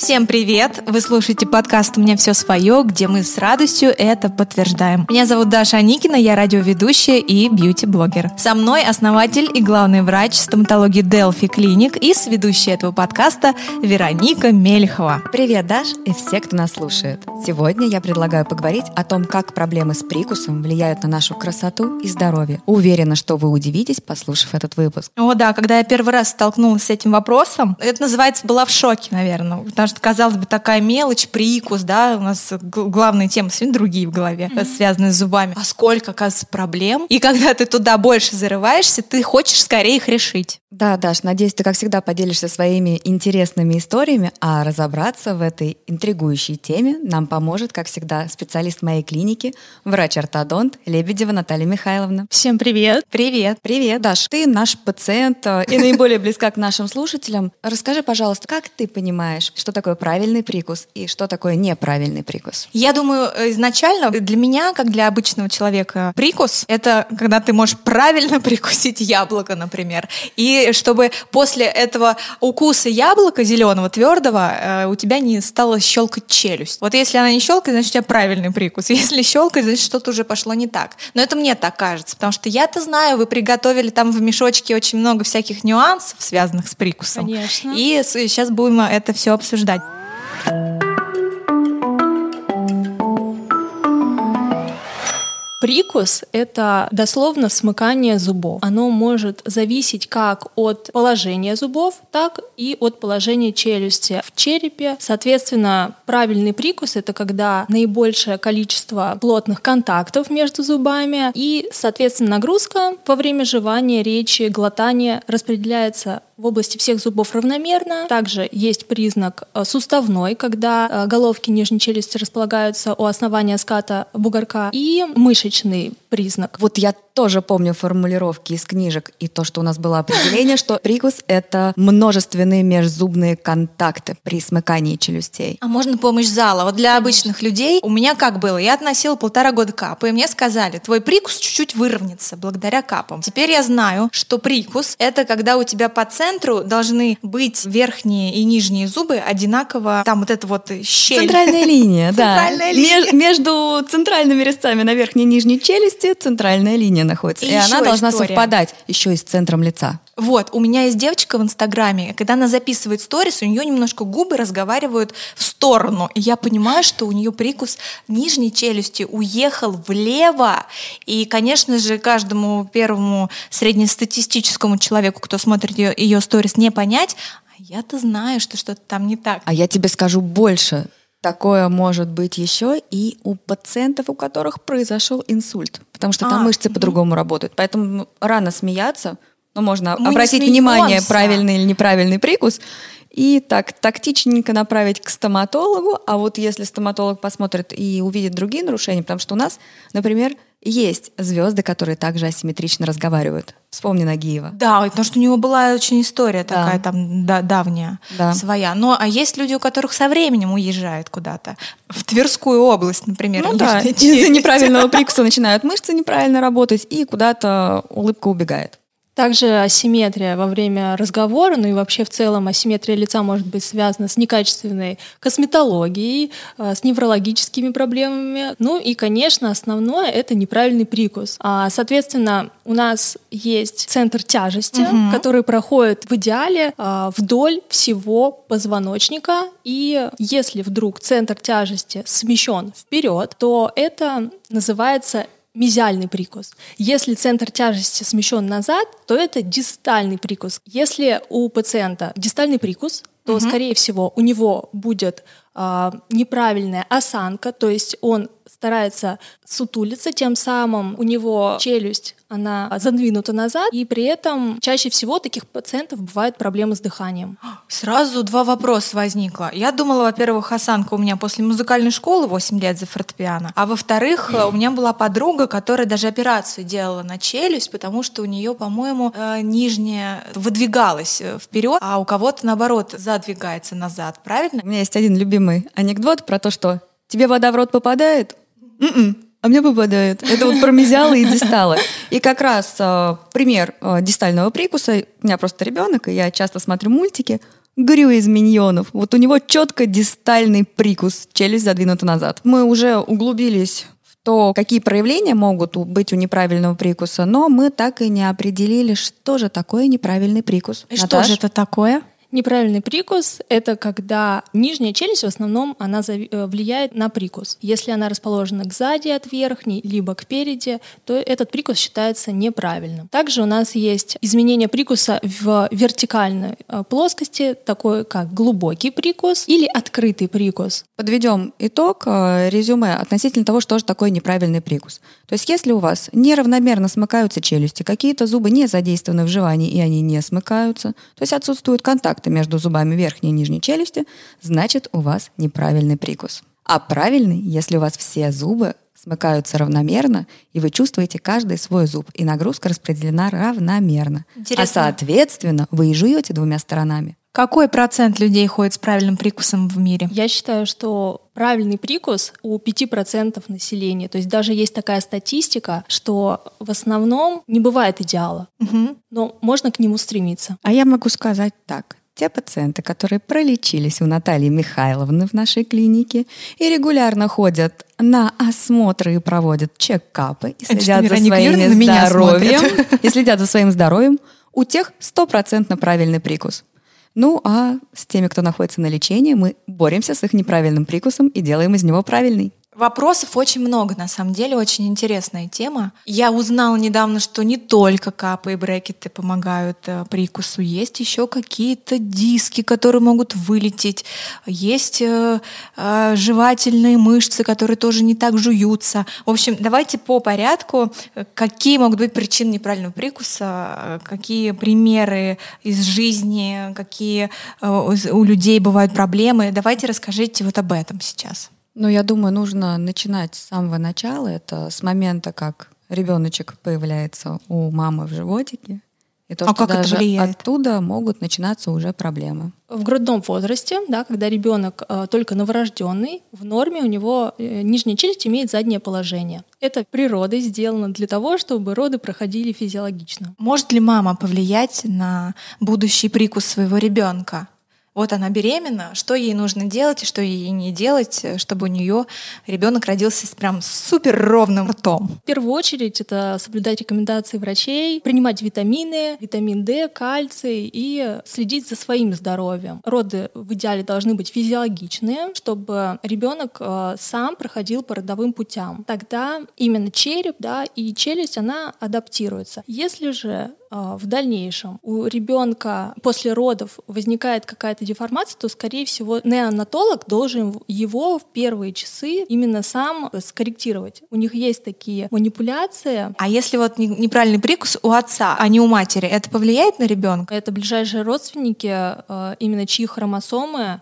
Всем привет! Вы слушаете подкаст «У меня все свое», где мы с радостью это подтверждаем. Меня зовут Даша Аникина, я радиоведущая и бьюти-блогер. Со мной основатель и главный врач стоматологии Delphi Клиник и сведущая этого подкаста Вероника Мельхова. Привет, Даш, и все, кто нас слушает. Сегодня я предлагаю поговорить о том, как проблемы с прикусом влияют на нашу красоту и здоровье. Уверена, что вы удивитесь, послушав этот выпуск. О да, когда я первый раз столкнулась с этим вопросом, это называется «была в шоке», наверное, потому что, казалось бы, такая мелочь, прикус, да, у нас главные темы сегодня другие в голове, mm-hmm. связанные с зубами. А сколько, оказывается, проблем. И когда ты туда больше зарываешься, ты хочешь скорее их решить. Да, Даш, надеюсь, ты, как всегда, поделишься своими интересными историями, а разобраться в этой интригующей теме нам поможет, как всегда, специалист моей клиники, врач-ортодонт Лебедева Наталья Михайловна. Всем привет! Привет! Привет, Даш! Ты наш пациент э, и наиболее близка к нашим слушателям. Расскажи, пожалуйста, как ты понимаешь, что такое правильный прикус и что такое неправильный прикус? Я думаю, изначально для меня, как для обычного человека, прикус — это когда ты можешь правильно прикусить яблоко, например, и чтобы после этого укуса яблока зеленого, твердого, э, у тебя не стало щелкать челюсть. Вот если она не щелкает, значит, у тебя правильный прикус. Если щелкает, значит, что-то уже пошло не так. Но это мне так кажется, потому что я-то знаю, вы приготовили там в мешочке очень много всяких нюансов, связанных с прикусом. Конечно. И сейчас будем это все обсуждать. は。Прикус – это дословно смыкание зубов. Оно может зависеть как от положения зубов, так и от положения челюсти в черепе. Соответственно, правильный прикус – это когда наибольшее количество плотных контактов между зубами и, соответственно, нагрузка во время жевания, речи, глотания распределяется в области всех зубов равномерно. Также есть признак э, суставной, когда э, головки нижней челюсти располагаются у основания ската бугорка, и мышечный признак. Вот я тоже помню формулировки из книжек и то, что у нас было определение, что прикус — это множественные межзубные контакты при смыкании челюстей. А можно помощь зала? Вот для обычных людей у меня как было? Я относила полтора года капы, и мне сказали, твой прикус чуть-чуть выровнится благодаря капам. Теперь я знаю, что прикус — это когда у тебя по центру должны быть верхние и нижние зубы одинаково, там вот это вот щель. Центральная линия, да. Между центральными резцами на верхней и нижней челюсти центральная линия находится. И, и она должна история. совпадать еще и с центром лица. Вот, у меня есть девочка в Инстаграме, когда она записывает сторис, у нее немножко губы разговаривают в сторону. И я понимаю, что у нее прикус нижней челюсти уехал влево. И, конечно же, каждому первому среднестатистическому человеку, кто смотрит ее, ее сторис, не понять, а я-то знаю, что что-то там не так. А я тебе скажу больше. Такое может быть еще и у пациентов, у которых произошел инсульт, потому что там а, мышцы угу. по-другому работают. Поэтому ну, рано смеяться, но можно Мы обратить внимание, правильный или неправильный прикус, и так тактичненько направить к стоматологу. А вот если стоматолог посмотрит и увидит другие нарушения, потому что у нас, например, есть звезды, которые также асимметрично разговаривают. Вспомни Нагиева. Да, потому что у него была очень история да. такая там да, давняя, да. своя. Но а есть люди, у которых со временем уезжают куда-то. В Тверскую область, например. Ну да, из-за неправильного прикуса начинают мышцы неправильно работать, и куда-то улыбка убегает. Также асимметрия во время разговора, ну и вообще в целом асимметрия лица может быть связана с некачественной косметологией, э, с неврологическими проблемами. Ну и, конечно, основное — это неправильный прикус. А, соответственно, у нас есть центр тяжести, угу. который проходит в идеале а, вдоль всего позвоночника. И если вдруг центр тяжести смещен вперед, то это называется мезиальный прикус. Если центр тяжести смещен назад, то это дистальный прикус. Если у пациента дистальный прикус, то, угу. скорее всего, у него будет неправильная осанка, то есть он старается сутулиться, тем самым у него челюсть она задвинута назад, и при этом чаще всего у таких пациентов бывают проблемы с дыханием. Сразу два вопроса возникло. Я думала, во-первых, осанка у меня после музыкальной школы 8 лет за фортепиано, а во-вторых, у меня была подруга, которая даже операцию делала на челюсть, потому что у нее, по-моему, э, нижняя выдвигалась э, вперед, а у кого-то, наоборот, задвигается назад, правильно? У меня есть один любимый анекдот про то, что тебе вода в рот попадает? Mm-mm а мне попадает. Это вот про мезиалы и дисталы. И как раз э, пример э, дистального прикуса. У меня просто ребенок, и я часто смотрю мультики. Грю из миньонов. Вот у него четко дистальный прикус, челюсть задвинута назад. Мы уже углубились в то, какие проявления могут быть у неправильного прикуса, но мы так и не определили, что же такое неправильный прикус. И Наташ? что же это такое? Неправильный прикус — это когда нижняя челюсть в основном она э, влияет на прикус. Если она расположена к сзади от верхней, либо к переди, то этот прикус считается неправильным. Также у нас есть изменение прикуса в вертикальной э, плоскости, такой как глубокий прикус или открытый прикус. Подведем итог, э, резюме относительно того, что же такое неправильный прикус. То есть если у вас неравномерно смыкаются челюсти, какие-то зубы не задействованы в жевании и они не смыкаются, то есть отсутствует контакт контакта между зубами верхней и нижней челюсти, значит у вас неправильный прикус. А правильный, если у вас все зубы смыкаются равномерно, и вы чувствуете каждый свой зуб, и нагрузка распределена равномерно. А Интересно. А соответственно, вы и жуете двумя сторонами. Какой процент людей ходит с правильным прикусом в мире? Я считаю, что правильный прикус у 5% населения. То есть даже есть такая статистика, что в основном не бывает идеала, угу. но можно к нему стремиться. А я могу сказать так те пациенты, которые пролечились у Натальи Михайловны в нашей клинике и регулярно ходят на осмотры и проводят чекапы и следят за своим здоровьем, и следят за своим здоровьем, у тех стопроцентно правильный прикус. Ну а с теми, кто находится на лечении, мы боремся с их неправильным прикусом и делаем из него правильный. Вопросов очень много, на самом деле, очень интересная тема. Я узнала недавно, что не только капы и брекеты помогают э, прикусу, есть еще какие-то диски, которые могут вылететь, есть э, э, жевательные мышцы, которые тоже не так жуются. В общем, давайте по порядку, какие могут быть причины неправильного прикуса, какие примеры из жизни, какие у людей бывают проблемы. Давайте расскажите вот об этом сейчас. Ну, я думаю, нужно начинать с самого начала. Это с момента, как ребеночек появляется у мамы в животике. И то, а что как даже это влияет? оттуда могут начинаться уже проблемы. В грудном возрасте, да, когда ребенок э, только новорожденный, в норме у него э, нижняя челюсть имеет заднее положение. Это природой сделано для того, чтобы роды проходили физиологично. Может ли мама повлиять на будущий прикус своего ребенка? Вот она беременна, что ей нужно делать и что ей не делать, чтобы у нее ребенок родился с прям супер ровным ртом. В первую очередь это соблюдать рекомендации врачей, принимать витамины, витамин D, кальций и следить за своим здоровьем. Роды в идеале должны быть физиологичные, чтобы ребенок э, сам проходил по родовым путям. Тогда именно череп да, и челюсть, она адаптируется. Если же в дальнейшем у ребенка после родов возникает какая-то деформация, то, скорее всего, неонатолог должен его в первые часы именно сам скорректировать. У них есть такие манипуляции. А если вот неправильный прикус у отца, а не у матери, это повлияет на ребенка? Это ближайшие родственники, а, именно чьи хромосомы Э,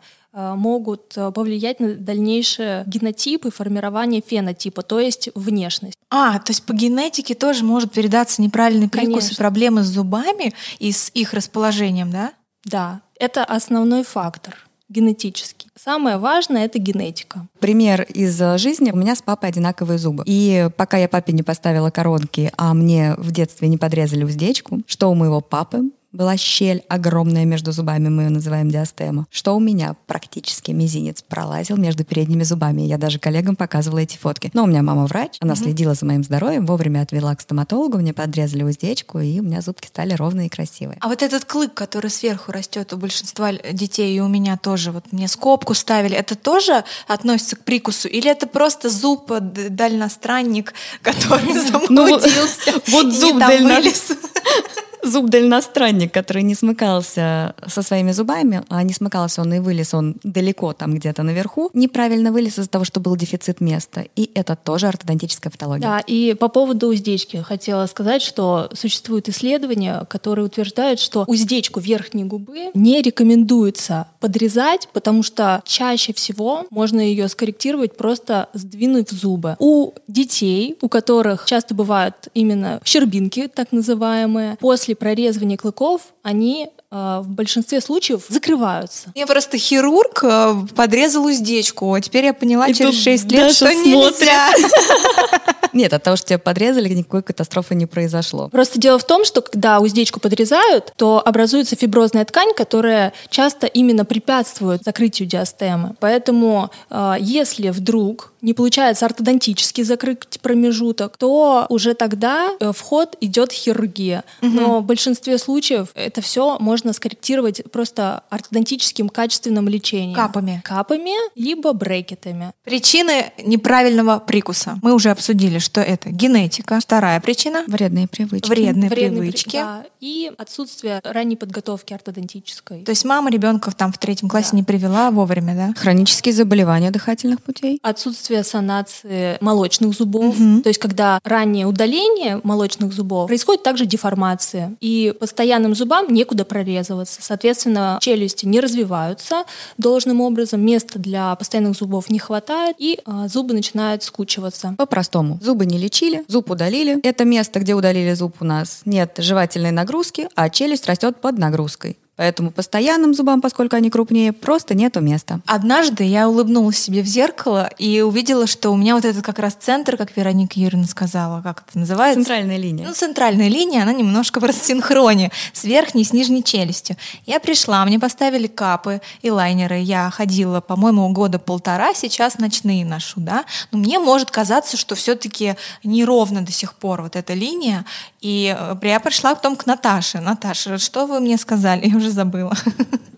могут э, повлиять на дальнейшие генотипы, формирование фенотипа, то есть внешность. А, то есть по генетике тоже может передаться неправильный прикус Конечно. и проблемы с зубами и с их расположением, да? Да, это основной фактор генетический. Самое важное — это генетика. Пример из э, жизни. У меня с папой одинаковые зубы. И пока я папе не поставила коронки, а мне в детстве не подрезали уздечку, что у моего папы была щель огромная между зубами, мы ее называем диастема, что у меня практически мизинец пролазил между передними зубами. Я даже коллегам показывала эти фотки. Но у меня мама врач, она mm-hmm. следила за моим здоровьем, вовремя отвела к стоматологу, мне подрезали уздечку, и у меня зубки стали ровные и красивые. А вот этот клык, который сверху растет у большинства детей, и у меня тоже, вот мне скобку ставили, это тоже относится к прикусу? Или это просто зуб дальностранник, который ну, заблудился? Вот зуб дальностранник зуб дальностранник, который не смыкался со своими зубами, а не смыкался он и вылез он далеко там где-то наверху, неправильно вылез из-за того, что был дефицит места. И это тоже ортодонтическая патология. Да, и по поводу уздечки хотела сказать, что существуют исследования, которые утверждают, что уздечку верхней губы не рекомендуется подрезать, потому что чаще всего можно ее скорректировать просто сдвинув зубы. У детей, у которых часто бывают именно щербинки, так называемые, после прорезывания клыков они в большинстве случаев закрываются. Я просто хирург э, подрезал уздечку, а теперь я поняла И через 6 лет, что смотрит. нельзя. Нет, от того, что тебя подрезали, никакой катастрофы не произошло. Просто дело в том, что когда уздечку подрезают, то образуется фиброзная ткань, которая часто именно препятствует закрытию диастемы. Поэтому э, если вдруг не получается ортодонтически закрыть промежуток, то уже тогда э, в ход идет хирургия. Угу. Но в большинстве случаев это все можно скорректировать просто ортодонтическим качественным лечением. Капами. Капами, либо брекетами. Причины неправильного прикуса. Мы уже обсудили, что это генетика. Вторая причина. Вредные привычки. Вредные, Вредные привычки. Да. И отсутствие ранней подготовки ортодонтической. То есть мама ребенка там в третьем классе да. не привела вовремя, да? Хронические заболевания дыхательных путей. Отсутствие санации молочных зубов. Угу. То есть когда раннее удаление молочных зубов, происходит также деформация. И постоянным зубам некуда прорезываться. Соответственно, челюсти не развиваются должным образом, места для постоянных зубов не хватает, и а, зубы начинают скучиваться. По-простому. Зубы не лечили, зуб удалили. Это место, где удалили зуб у нас, нет жевательной нагрузки, а челюсть растет под нагрузкой. Поэтому постоянным зубам, поскольку они крупнее, просто нету места. Однажды я улыбнулась себе в зеркало и увидела, что у меня вот этот как раз центр, как Вероника Юрьевна сказала, как это называется? Центральная линия. Ну, центральная линия, она немножко в рассинхроне с верхней и с нижней челюстью. Я пришла, мне поставили капы и лайнеры. Я ходила, по-моему, года полтора, сейчас ночные ношу, да. Но мне может казаться, что все-таки неровно до сих пор вот эта линия. И э, я пришла потом к Наташе. Наташа, что вы мне сказали? Я уже уже забыла.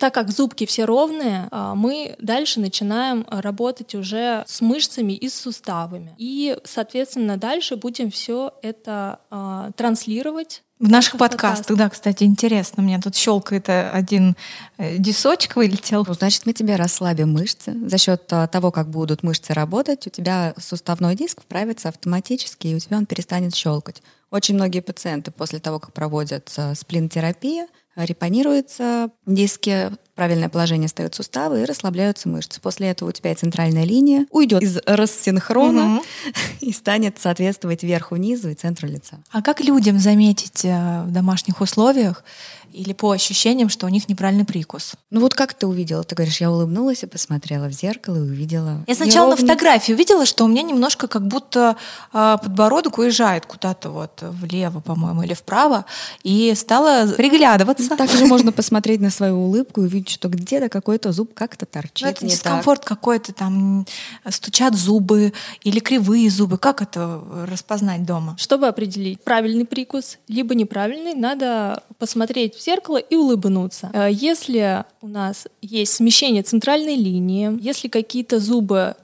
Так как зубки все ровные, а, мы дальше начинаем работать уже с мышцами и с суставами. И, соответственно, дальше будем все это а, транслировать в наших подкастах, да, кстати, интересно. Мне тут щелкает один э, дисочек вылетел. Ну, значит, мы тебе расслабим мышцы. За счет э, того, как будут мышцы работать, у тебя суставной диск вправится автоматически, и у тебя он перестанет щелкать. Очень многие пациенты после того, как проводят сплин-терапия, репонируются диски, правильное положение ставят суставы и расслабляются мышцы. После этого у тебя и центральная линия уйдет из рассинхрона угу. и станет соответствовать верху, низу и центру лица. А как людям заметить э, в домашних условиях, или по ощущениям, что у них неправильный прикус. Ну вот как ты увидела? Ты говоришь, я улыбнулась и посмотрела в зеркало и увидела. Я сначала неровный... на фотографии увидела, что у меня немножко как будто э, подбородок уезжает куда-то вот влево, по-моему, или вправо, и стала приглядываться. Также можно посмотреть на свою улыбку и увидеть, что где-то какой-то зуб как-то торчит. Ну, это дискомфорт какой-то, там стучат зубы или кривые зубы. Как это распознать дома? Чтобы определить правильный прикус, либо неправильный, надо посмотреть в зеркало и улыбнуться. Э, если у нас есть смещение центральной линии, если какие-то зубы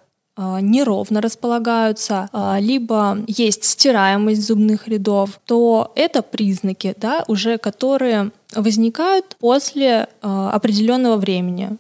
неровно располагаются, э, либо есть стираемость зубных рядов, то это признаки, да, уже которые возникают после определенного времени.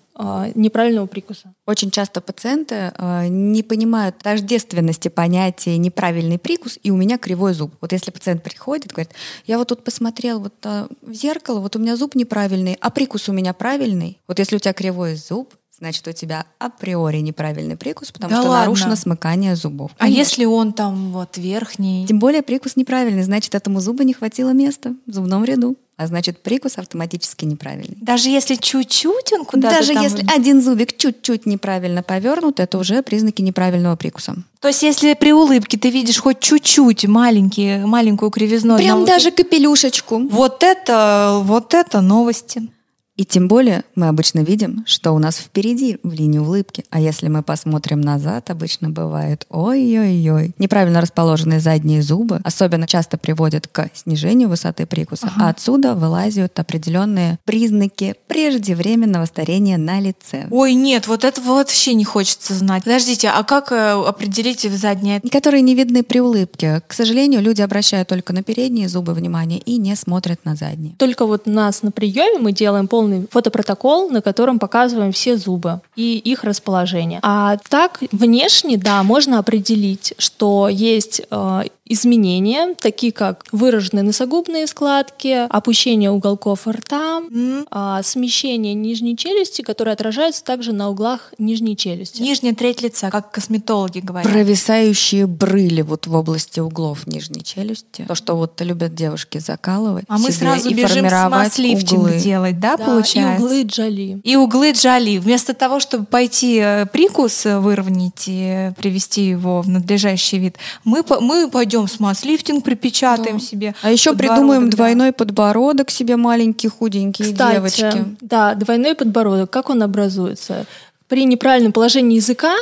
Неправильного прикуса. Очень часто пациенты э, не понимают тождественности понятия неправильный прикус и у меня кривой зуб. Вот если пациент приходит, говорит, я вот тут посмотрел вот э, в зеркало, вот у меня зуб неправильный, а прикус у меня правильный. Вот если у тебя кривой зуб, значит, у тебя априори неправильный прикус, потому да что ладно? нарушено смыкание зубов. А Конечно. если он там вот верхний? Тем более прикус неправильный, значит, этому зубу не хватило места в зубном ряду а значит прикус автоматически неправильный. Даже если чуть-чуть он куда-то Даже там... если один зубик чуть-чуть неправильно повернут, это уже признаки неправильного прикуса. То есть если при улыбке ты видишь хоть чуть-чуть маленький, маленькую кривизну... Прям даже капелюшечку. Вот это, вот это новости. И тем более мы обычно видим, что у нас впереди в линии улыбки. А если мы посмотрим назад, обычно бывает ой-ой-ой. Неправильно расположенные задние зубы особенно часто приводят к снижению высоты прикуса, ага. а отсюда вылазят определенные признаки преждевременного старения на лице. Ой, нет, вот этого вообще не хочется знать. Подождите, а как э, определить в задние? Которые не видны при улыбке. К сожалению, люди обращают только на передние зубы внимание и не смотрят на задние. Только вот нас на приеме мы делаем полный полный фотопротокол, на котором показываем все зубы и их расположение. А так внешне, да, можно определить, что есть э, изменения, такие как выраженные носогубные складки, опущение уголков рта, mm. смещение нижней челюсти, которые отражаются также на углах нижней челюсти. Нижняя треть лица, как косметологи говорят. Провисающие брыли вот в области углов нижней челюсти. То, что вот любят девушки закалывать А мы сразу и бежим смаз-лифтинг углы. делать, да, да, получается? и углы джоли. И углы джоли. Вместо того, чтобы пойти э, прикус выровнять и привести его в надлежащий вид, мы, мы пойдем смаз-лифтинг, припечатаем да. себе. А еще придумаем да. двойной подбородок себе маленький, худенький Кстати, девочки. Да, двойной подбородок. Как он образуется? При неправильном положении языка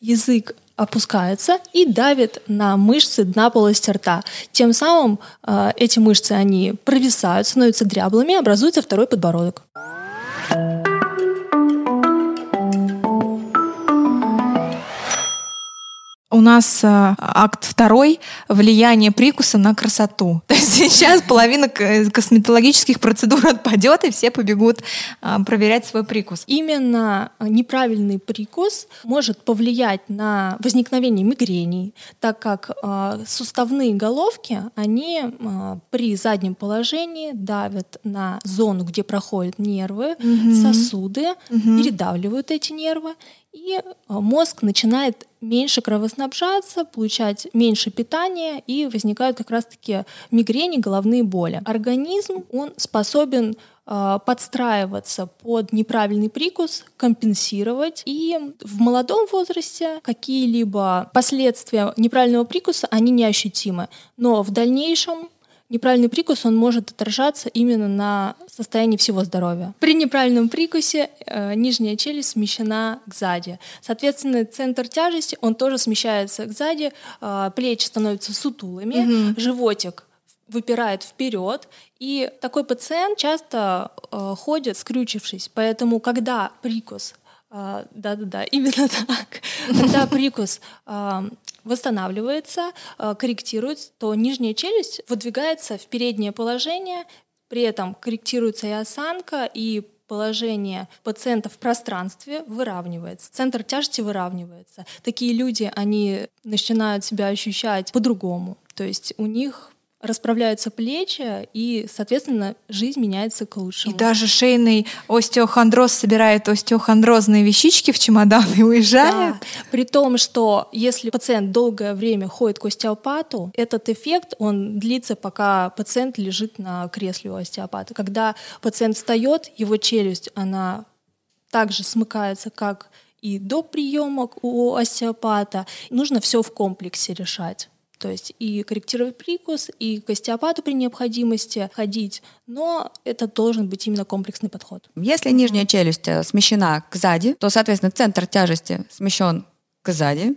язык опускается и давит на мышцы дна полости рта. Тем самым э, эти мышцы, они провисают, становятся дряблыми, образуется второй подбородок. Нас э, акт второй — влияние прикуса на красоту. То есть сейчас половина косметологических процедур отпадет, и все побегут э, проверять свой прикус. Именно неправильный прикус может повлиять на возникновение мигрений, так как э, суставные головки, они э, при заднем положении давят на зону, где проходят нервы, угу. сосуды, угу. передавливают эти нервы, и а, мозг начинает меньше кровоснабжаться, получать меньше питания, и возникают как раз-таки мигрени, головные боли. Организм, он способен а, подстраиваться под неправильный прикус, компенсировать. И в молодом возрасте какие-либо последствия неправильного прикуса, они неощутимы. Но в дальнейшем неправильный прикус, он может отражаться именно на состоянии всего здоровья. При неправильном прикусе э, нижняя челюсть смещена к сзади. Соответственно, центр тяжести, он тоже смещается к сзади, э, плечи становятся сутулыми, угу. животик выпирает вперед, и такой пациент часто э, ходит скрючившись. Поэтому, когда прикус да-да-да, именно так. Когда прикус восстанавливается, э, корректируется, то нижняя челюсть выдвигается в переднее положение, при этом корректируется и осанка, и положение пациента в пространстве выравнивается, центр тяжести выравнивается. Такие люди, они начинают себя ощущать по-другому. То есть у них расправляются плечи, и, соответственно, жизнь меняется к лучшему. И даже шейный остеохондроз собирает остеохондрозные вещички в чемодан и уезжает. Да. При том, что если пациент долгое время ходит к остеопату, этот эффект, он длится, пока пациент лежит на кресле у остеопата. Когда пациент встает, его челюсть, она также смыкается, как и до приема у остеопата. Нужно все в комплексе решать то есть и корректировать прикус, и к остеопату при необходимости ходить, но это должен быть именно комплексный подход. Если нижняя челюсть э, смещена к сзади, то, соответственно, центр тяжести смещен к сзади,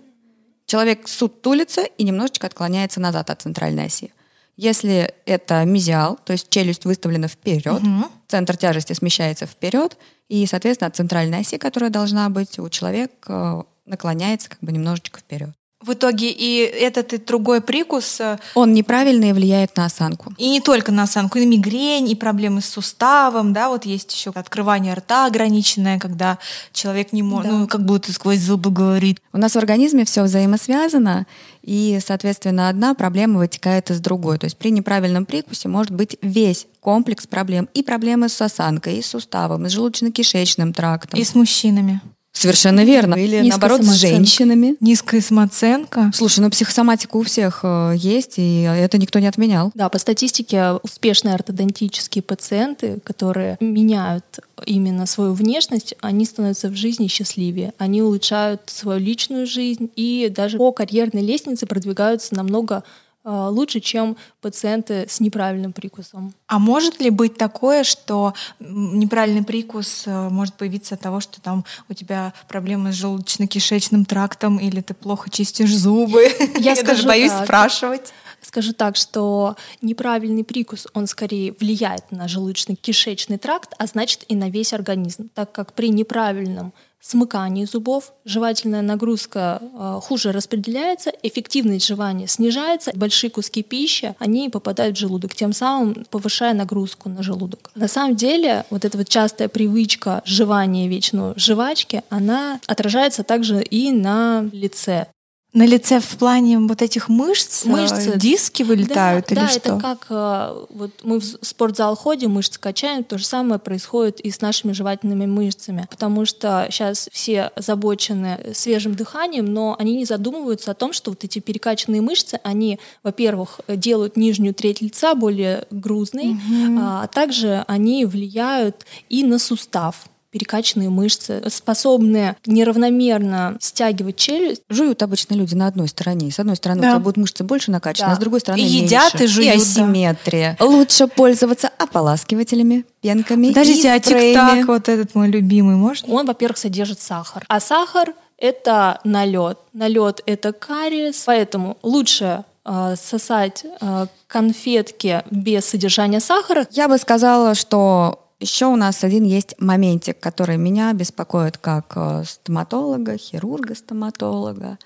человек сутулится и немножечко отклоняется назад от центральной оси. Если это мезиал, то есть челюсть выставлена вперед, угу. центр тяжести смещается вперед, и, соответственно, от центральной оси, которая должна быть у человека, наклоняется как бы немножечко вперед. В итоге и этот и другой прикус... Э, Он неправильно и влияет на осанку. И не только на осанку, и на мигрень, и проблемы с суставом, да, вот есть еще открывание рта ограниченное, когда человек не может, да. ну, как будто сквозь зубы говорит. У нас в организме все взаимосвязано, и, соответственно, одна проблема вытекает из другой. То есть при неправильном прикусе может быть весь комплекс проблем. И проблемы с осанкой, и с суставом, и с желудочно-кишечным трактом. И с мужчинами. Совершенно верно. Или Низкая наоборот с женщинами. Низкая самооценка. Слушай, ну психосоматика у всех э, есть, и это никто не отменял. Да, по статистике успешные ортодонтические пациенты, которые меняют именно свою внешность, они становятся в жизни счастливее. Они улучшают свою личную жизнь и даже по карьерной лестнице продвигаются намного Э, лучше, чем пациенты с неправильным прикусом. А может ли быть такое, что неправильный прикус э, может появиться от того, что там у тебя проблемы с желудочно-кишечным трактом или ты плохо чистишь зубы? Я, Я даже боюсь так. спрашивать. Скажу так, что неправильный прикус, он скорее влияет на желудочно-кишечный тракт, а значит и на весь организм, так как при неправильном смыкании зубов, жевательная нагрузка э, хуже распределяется, эффективность жевания снижается, большие куски пищи, они попадают в желудок, тем самым повышая нагрузку на желудок. На самом деле, вот эта вот частая привычка жевания вечно жвачки, она отражается также и на лице. На лице в плане вот этих мышц, э, мышцы, диски вылетают да, или да, что? это как э, вот мы в спортзал ходим, мышцы качаем, то же самое происходит и с нашими жевательными мышцами, потому что сейчас все озабочены свежим дыханием, но они не задумываются о том, что вот эти перекачанные мышцы, они, во-первых, делают нижнюю треть лица более грузной, угу. а также они влияют и на сустав перекачанные мышцы, способные неравномерно стягивать челюсть. Жуют обычно люди на одной стороне. С одной стороны да. у тебя будут мышцы больше накачаны, да. а с другой стороны и меньше. едят и жуют. И асимметрия. Да. Лучше пользоваться ополаскивателями, пенками Подождите, а тик-так, вот этот мой любимый, можно? Он, во-первых, содержит сахар. А сахар это налет. Налет это кариес, поэтому лучше э, сосать э, конфетки без содержания сахара. Я бы сказала, что еще у нас один есть моментик, который меня беспокоит как э, стоматолога, хирурга, стоматолога.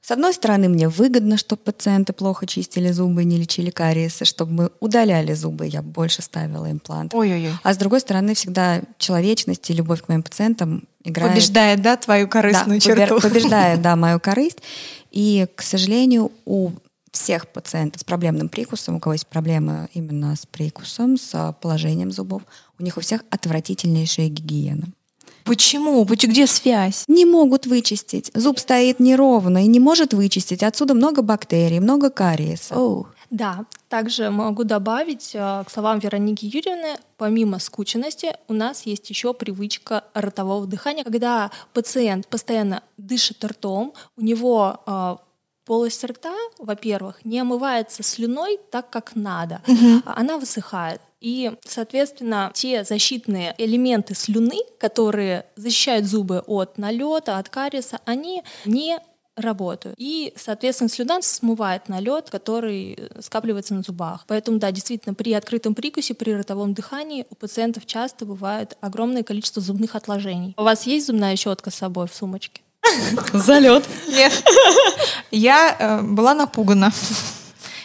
С одной стороны, мне выгодно, чтобы пациенты плохо чистили зубы, не лечили кариесы, чтобы мы удаляли зубы, я больше ставила имплант. Ой-ой-ой. А с другой стороны, всегда человечность и любовь к моим пациентам играет... Побеждает, да, твою корыстную да, черту? Побеждает, да, мою корысть. И, к сожалению, у всех пациентов с проблемным прикусом, у кого есть проблемы именно с прикусом, с положением зубов, у них у всех отвратительнейшая гигиена. Почему? Где связь? Не могут вычистить. Зуб стоит неровно и не может вычистить. Отсюда много бактерий, много кариеса. Oh. Да, также могу добавить э, к словам Вероники Юрьевны, помимо скученности, у нас есть еще привычка ротового дыхания, когда пациент постоянно дышит ртом, у него э, полость рта, во-первых, не омывается слюной так, как надо. Угу. Она высыхает. И, соответственно, те защитные элементы слюны, которые защищают зубы от налета, от кариеса, они не работают. И, соответственно, слюна смывает налет, который скапливается на зубах. Поэтому, да, действительно, при открытом прикусе, при ротовом дыхании у пациентов часто бывает огромное количество зубных отложений. У вас есть зубная щетка с собой в сумочке? Залет. Нет. Я э, была напугана.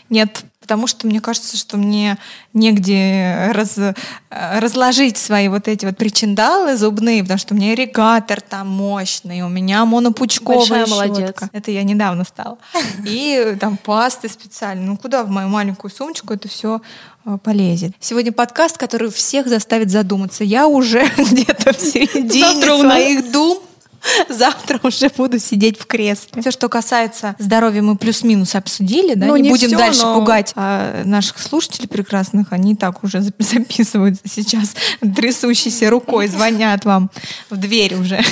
Нет, потому что мне кажется, что мне негде раз, э, разложить свои вот эти вот причиндалы зубные, потому что у меня ирригатор там мощный, у меня монопучковая Большая щетка. молодец. Это я недавно стала. И там пасты специально. Ну куда в мою маленькую сумочку это все э, полезет. Сегодня подкаст, который всех заставит задуматься. Я уже где-то в середине своих дум Завтра уже буду сидеть в кресле. Все, что касается здоровья, мы плюс-минус обсудили, да? Ну, не, не будем все, дальше но... пугать а, наших слушателей прекрасных. Они так уже записывают сейчас трясущейся рукой, звонят вам в дверь уже.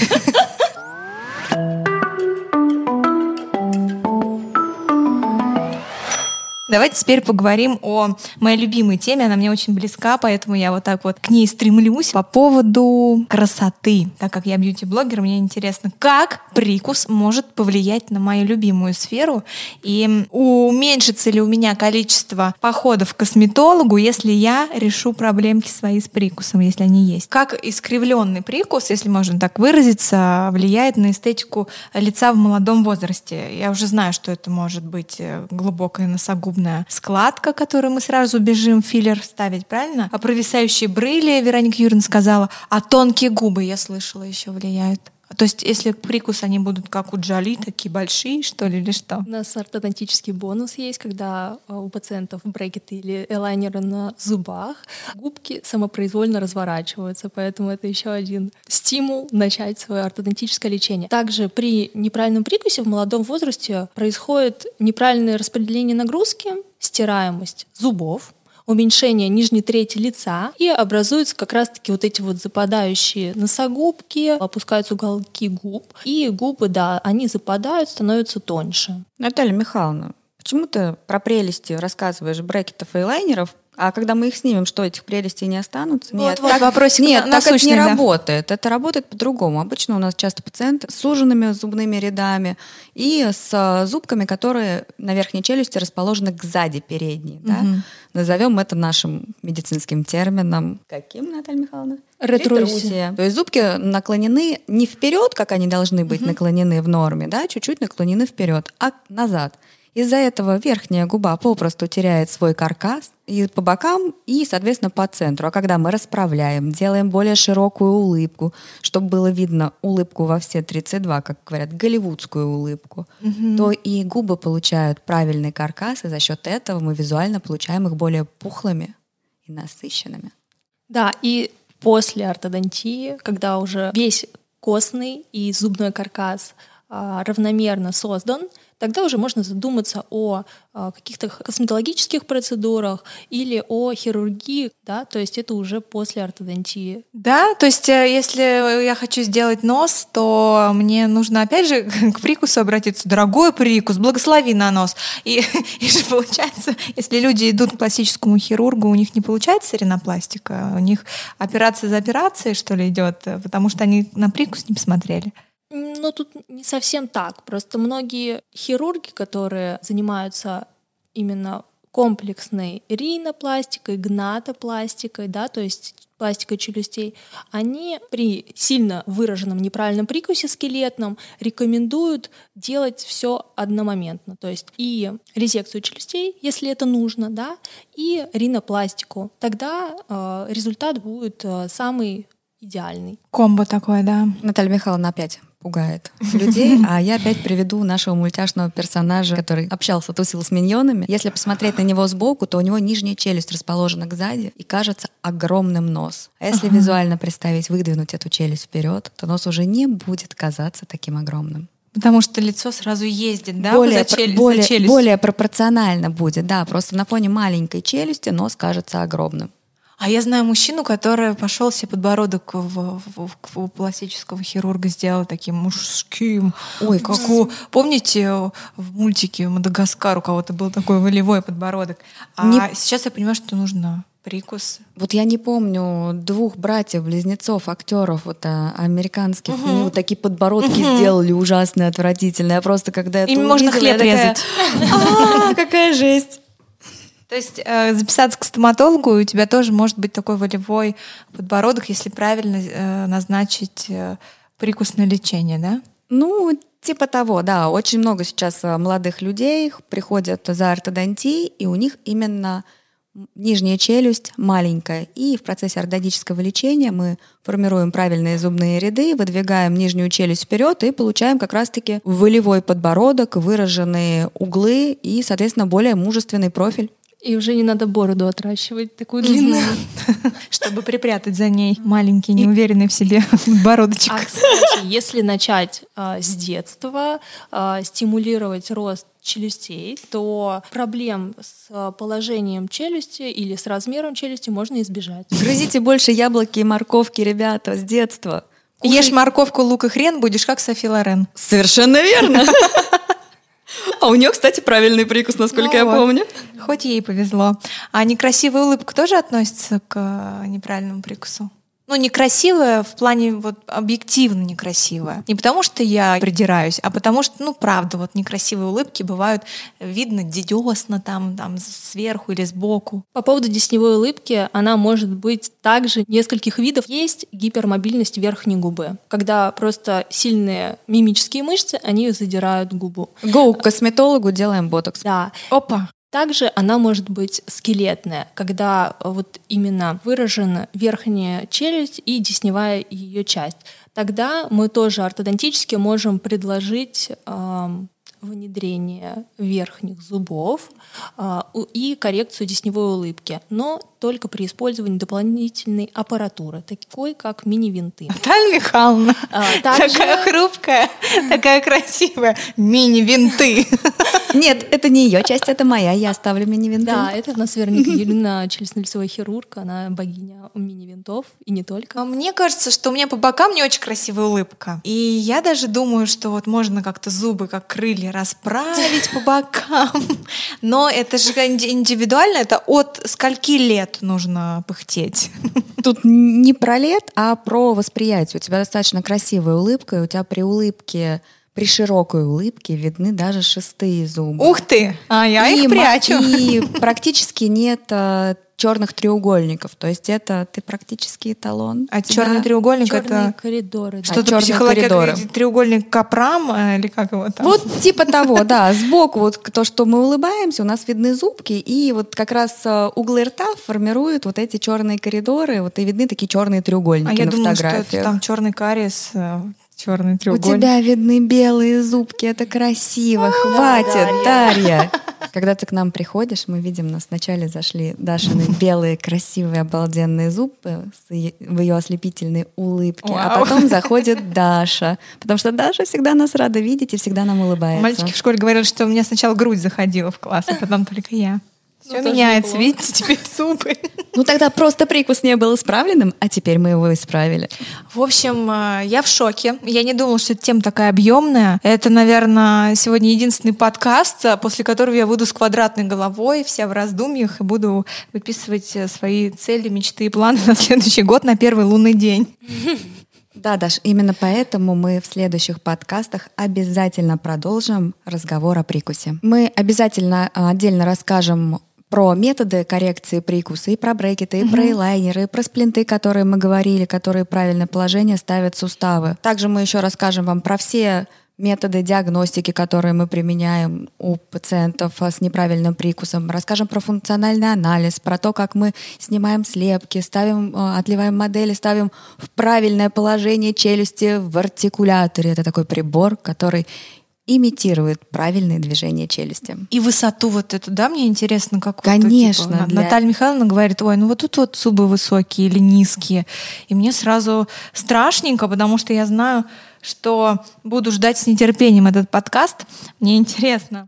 Давайте теперь поговорим о моей любимой теме. Она мне очень близка, поэтому я вот так вот к ней стремлюсь. По поводу красоты. Так как я бьюти-блогер, мне интересно, как прикус может повлиять на мою любимую сферу и уменьшится ли у меня количество походов к косметологу, если я решу проблемки свои с прикусом, если они есть. Как искривленный прикус, если можно так выразиться, влияет на эстетику лица в молодом возрасте. Я уже знаю, что это может быть э, глубокая носогубная удобная складка, которую мы сразу бежим филлер ставить, правильно? А провисающие брыли, Вероника Юрьевна сказала, а тонкие губы, я слышала, еще влияют. То есть, если прикус они будут как у Джоли, такие большие, что ли, или что? У нас ортодонтический бонус есть, когда а, у пациентов брекеты или элайнеры на зубах, губки самопроизвольно разворачиваются, поэтому это еще один стимул начать свое ортодонтическое лечение. Также при неправильном прикусе в молодом возрасте происходит неправильное распределение нагрузки, стираемость зубов, уменьшение нижней трети лица, и образуются как раз-таки вот эти вот западающие носогубки, опускаются уголки губ, и губы, да, они западают, становятся тоньше. Наталья Михайловна, почему ты про прелести рассказываешь брекетов и лайнеров, а когда мы их снимем, что этих прелестей не останутся? Вот, нет, вот так, вопросик нет, на, так это не да. работает. Это работает по-другому. Обычно у нас часто пациенты с суженными зубными рядами и с а, зубками, которые на верхней челюсти расположены сзади передней. Угу. Да? Назовем это нашим медицинским термином. Каким, Наталья Михайловна? Ретрузия. То есть зубки наклонены не вперед, как они должны быть угу. наклонены в норме, да, чуть-чуть наклонены вперед, а назад. Из-за этого верхняя губа попросту теряет свой каркас и по бокам, и, соответственно, по центру. А когда мы расправляем, делаем более широкую улыбку, чтобы было видно улыбку во все 32, как говорят, голливудскую улыбку, угу. то и губы получают правильный каркас, и за счет этого мы визуально получаем их более пухлыми и насыщенными. Да, и после ортодонтии, когда уже весь костный и зубной каркас а, равномерно создан, тогда уже можно задуматься о а, каких-то косметологических процедурах или о хирургии, да, то есть это уже после ортодонтии. Да, то есть э, если я хочу сделать нос, то мне нужно опять же к прикусу обратиться. Дорогой прикус, благослови на нос. И, и же получается, если люди идут к пластическому хирургу, у них не получается ринопластика, у них операция за операцией, что ли, идет, потому что они на прикус не посмотрели. Ну, тут не совсем так. Просто многие хирурги, которые занимаются именно комплексной ринопластикой, гнатопластикой, да, то есть пластикой челюстей, они при сильно выраженном неправильном прикусе скелетном рекомендуют делать все одномоментно, то есть и резекцию челюстей, если это нужно, да, и ринопластику. Тогда э, результат будет э, самый идеальный. Комбо такое, да. Наталья Михайловна опять пугает людей. А я опять приведу нашего мультяшного персонажа, который общался, тусил с миньонами. Если посмотреть на него сбоку, то у него нижняя челюсть расположена сзади и кажется огромным нос. А если ага. визуально представить, выдвинуть эту челюсть вперед, то нос уже не будет казаться таким огромным. Потому что лицо сразу ездит, да, более, за, челюсть, более, за челюсть. Более пропорционально будет, да. Просто на фоне маленькой челюсти нос кажется огромным. А я знаю мужчину, который пошел себе подбородок в, в, в, в пластического хирурга сделал таким мужским. Ой, как у... Помните, в мультике Мадагаскар у кого-то был такой волевой подбородок? А не... сейчас я понимаю, что нужно прикус. Вот я не помню двух братьев-близнецов, актеров вот а, американских, угу. они вот такие подбородки угу. сделали ужасные, отвратительные. Я просто когда это Им можно хлеб резать. А, какая жесть! То есть э, записаться к стоматологу, у тебя тоже может быть такой волевой подбородок, если правильно э, назначить э, прикусное лечение, да? Ну, типа того, да. Очень много сейчас э, молодых людей приходят за ортодонтией, и у них именно нижняя челюсть маленькая. И в процессе ортодонтического лечения мы формируем правильные зубные ряды, выдвигаем нижнюю челюсть вперед и получаем как раз-таки волевой подбородок, выраженные углы и, соответственно, более мужественный профиль. И уже не надо бороду отращивать такую длинную. Чтобы припрятать за ней маленький, неуверенный в себе бородочек. А, кстати, если начать а, с детства а, стимулировать рост челюстей, то проблем с а, положением челюсти или с размером челюсти можно избежать. Грызите больше яблоки и морковки, ребята, с детства. Кушай... Ешь морковку, лук и хрен, будешь как Софи Лорен. Совершенно верно. А у нее, кстати, правильный прикус, насколько ну я вот. помню. Хоть ей повезло. А некрасивая улыбка тоже относится к э, неправильному прикусу? Ну, некрасивая в плане вот объективно некрасивая. Не потому что я придираюсь, а потому что, ну, правда, вот некрасивые улыбки бывают видно дедесно там, там сверху или сбоку. По поводу десневой улыбки, она может быть также нескольких видов. Есть гипермобильность верхней губы, когда просто сильные мимические мышцы, они задирают губу. Go к косметологу, делаем ботокс. Да. Опа. Также она может быть скелетная, когда вот именно выражена верхняя челюсть и десневая ее часть. Тогда мы тоже ортодонтически можем предложить внедрение верхних зубов а, и коррекцию десневой улыбки, но только при использовании дополнительной аппаратуры, такой как мини-винты. Наталья Михайловна, а, также... такая хрупкая, такая красивая, мини-винты. Нет, это не ее часть, это моя, я оставлю мини-винты. Да, это у нас Вероника Юрьевна, челюстно-лицевой хирург, она богиня мини-винтов, и не только. А мне кажется, что у меня по бокам не очень красивая улыбка. И я даже думаю, что вот можно как-то зубы, как крылья расправить по бокам. Но это же индивидуально, это от скольки лет нужно пыхтеть? Тут не про лет, а про восприятие. У тебя достаточно красивая улыбка, и у тебя при улыбке при широкой улыбке видны даже шестые зубы. Ух ты! А я и, их прячу. И практически нет э, черных треугольников. То есть это ты практически эталон. А черный треугольник Черные это коридоры. Что-то а, психология, треугольник Капрам э, или как его там? Вот типа того, да. Сбоку вот то, что мы улыбаемся, у нас видны зубки, и вот как раз э, углы рта формируют вот эти черные коридоры, вот и видны такие черные треугольники а я на думала, фотографиях. что это там черный кариес черный треугольник. У тебя видны белые зубки, это красиво, хватит, Дарья. Когда ты к нам приходишь, мы видим, нас вначале зашли Дашины белые, красивые, обалденные зубы в ее ослепительной улыбке, а потом заходит Даша, потому что Даша всегда нас рада видеть и всегда нам улыбается. Мальчики в школе говорили, что у меня сначала грудь заходила в класс, а потом только я. Все ну, меняется, видите, теперь зубы. Ну тогда просто прикус не был исправленным, а теперь мы его исправили. В общем, э, я в шоке. Я не думала, что эта тема такая объемная. Это, наверное, сегодня единственный подкаст, э, после которого я выйду с квадратной головой, вся в раздумьях, и буду выписывать э, свои цели, мечты и планы на следующий год, на первый лунный день. Да, Даш, именно поэтому мы в следующих подкастах обязательно продолжим разговор о прикусе. Мы обязательно отдельно расскажем про методы коррекции прикуса, и про брекеты, и угу. про эйлайнеры, и про сплинты, которые мы говорили, которые правильное положение ставят суставы. Также мы еще расскажем вам про все методы диагностики, которые мы применяем у пациентов с неправильным прикусом. Расскажем про функциональный анализ, про то, как мы снимаем слепки, ставим, э, отливаем модели, ставим в правильное положение челюсти в артикуляторе. Это такой прибор, который имитирует правильные движения челюсти. И высоту вот эту, да, мне интересно, как Конечно. Вот, типа, для... Наталья Михайловна говорит, ой, ну вот тут вот зубы высокие или низкие. И мне сразу страшненько, потому что я знаю, что буду ждать с нетерпением этот подкаст. Мне интересно.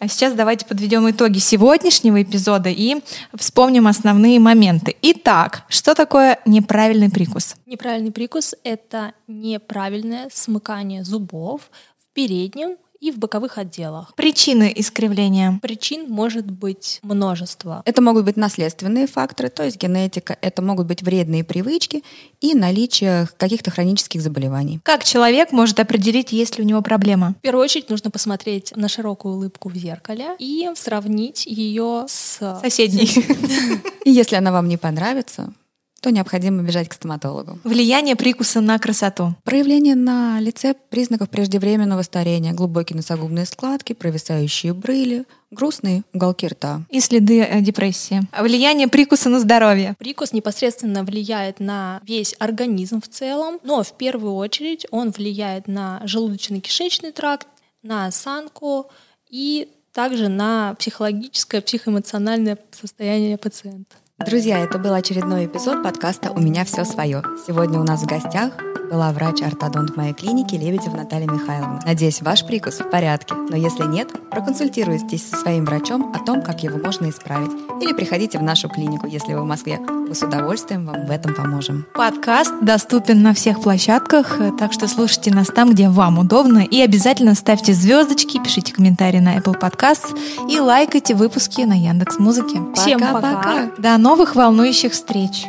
А сейчас давайте подведем итоги сегодняшнего эпизода и вспомним основные моменты. Итак, что такое неправильный прикус? Неправильный прикус — это неправильное смыкание зубов в переднем и в боковых отделах. Причины искривления? Причин может быть множество. Это могут быть наследственные факторы, то есть генетика, это могут быть вредные привычки и наличие каких-то хронических заболеваний. Как человек может определить, есть ли у него проблема? В первую очередь нужно посмотреть на широкую улыбку в зеркале и сравнить ее с соседней. И если она вам не понравится, то необходимо бежать к стоматологу. Влияние прикуса на красоту. Проявление на лице признаков преждевременного старения, глубокие носогубные складки, провисающие брыли, грустные уголки рта. И следы э, депрессии. Влияние прикуса на здоровье. Прикус непосредственно влияет на весь организм в целом, но в первую очередь он влияет на желудочно-кишечный тракт, на осанку и также на психологическое, психоэмоциональное состояние пациента. Друзья, это был очередной эпизод подкаста «У меня все свое». Сегодня у нас в гостях была врач-ортодонт в моей клинике Лебедев Наталья Михайловна. Надеюсь, ваш прикус в порядке, но если нет, проконсультируйтесь со своим врачом о том, как его можно исправить. Или приходите в нашу клинику, если вы в Москве. Мы с удовольствием вам в этом поможем. Подкаст доступен на всех площадках, так что слушайте нас там, где вам удобно. И обязательно ставьте звездочки, пишите комментарии на Apple Podcasts и лайкайте выпуски на Яндекс Музыке. Всем пока! пока. До новых волнующих встреч!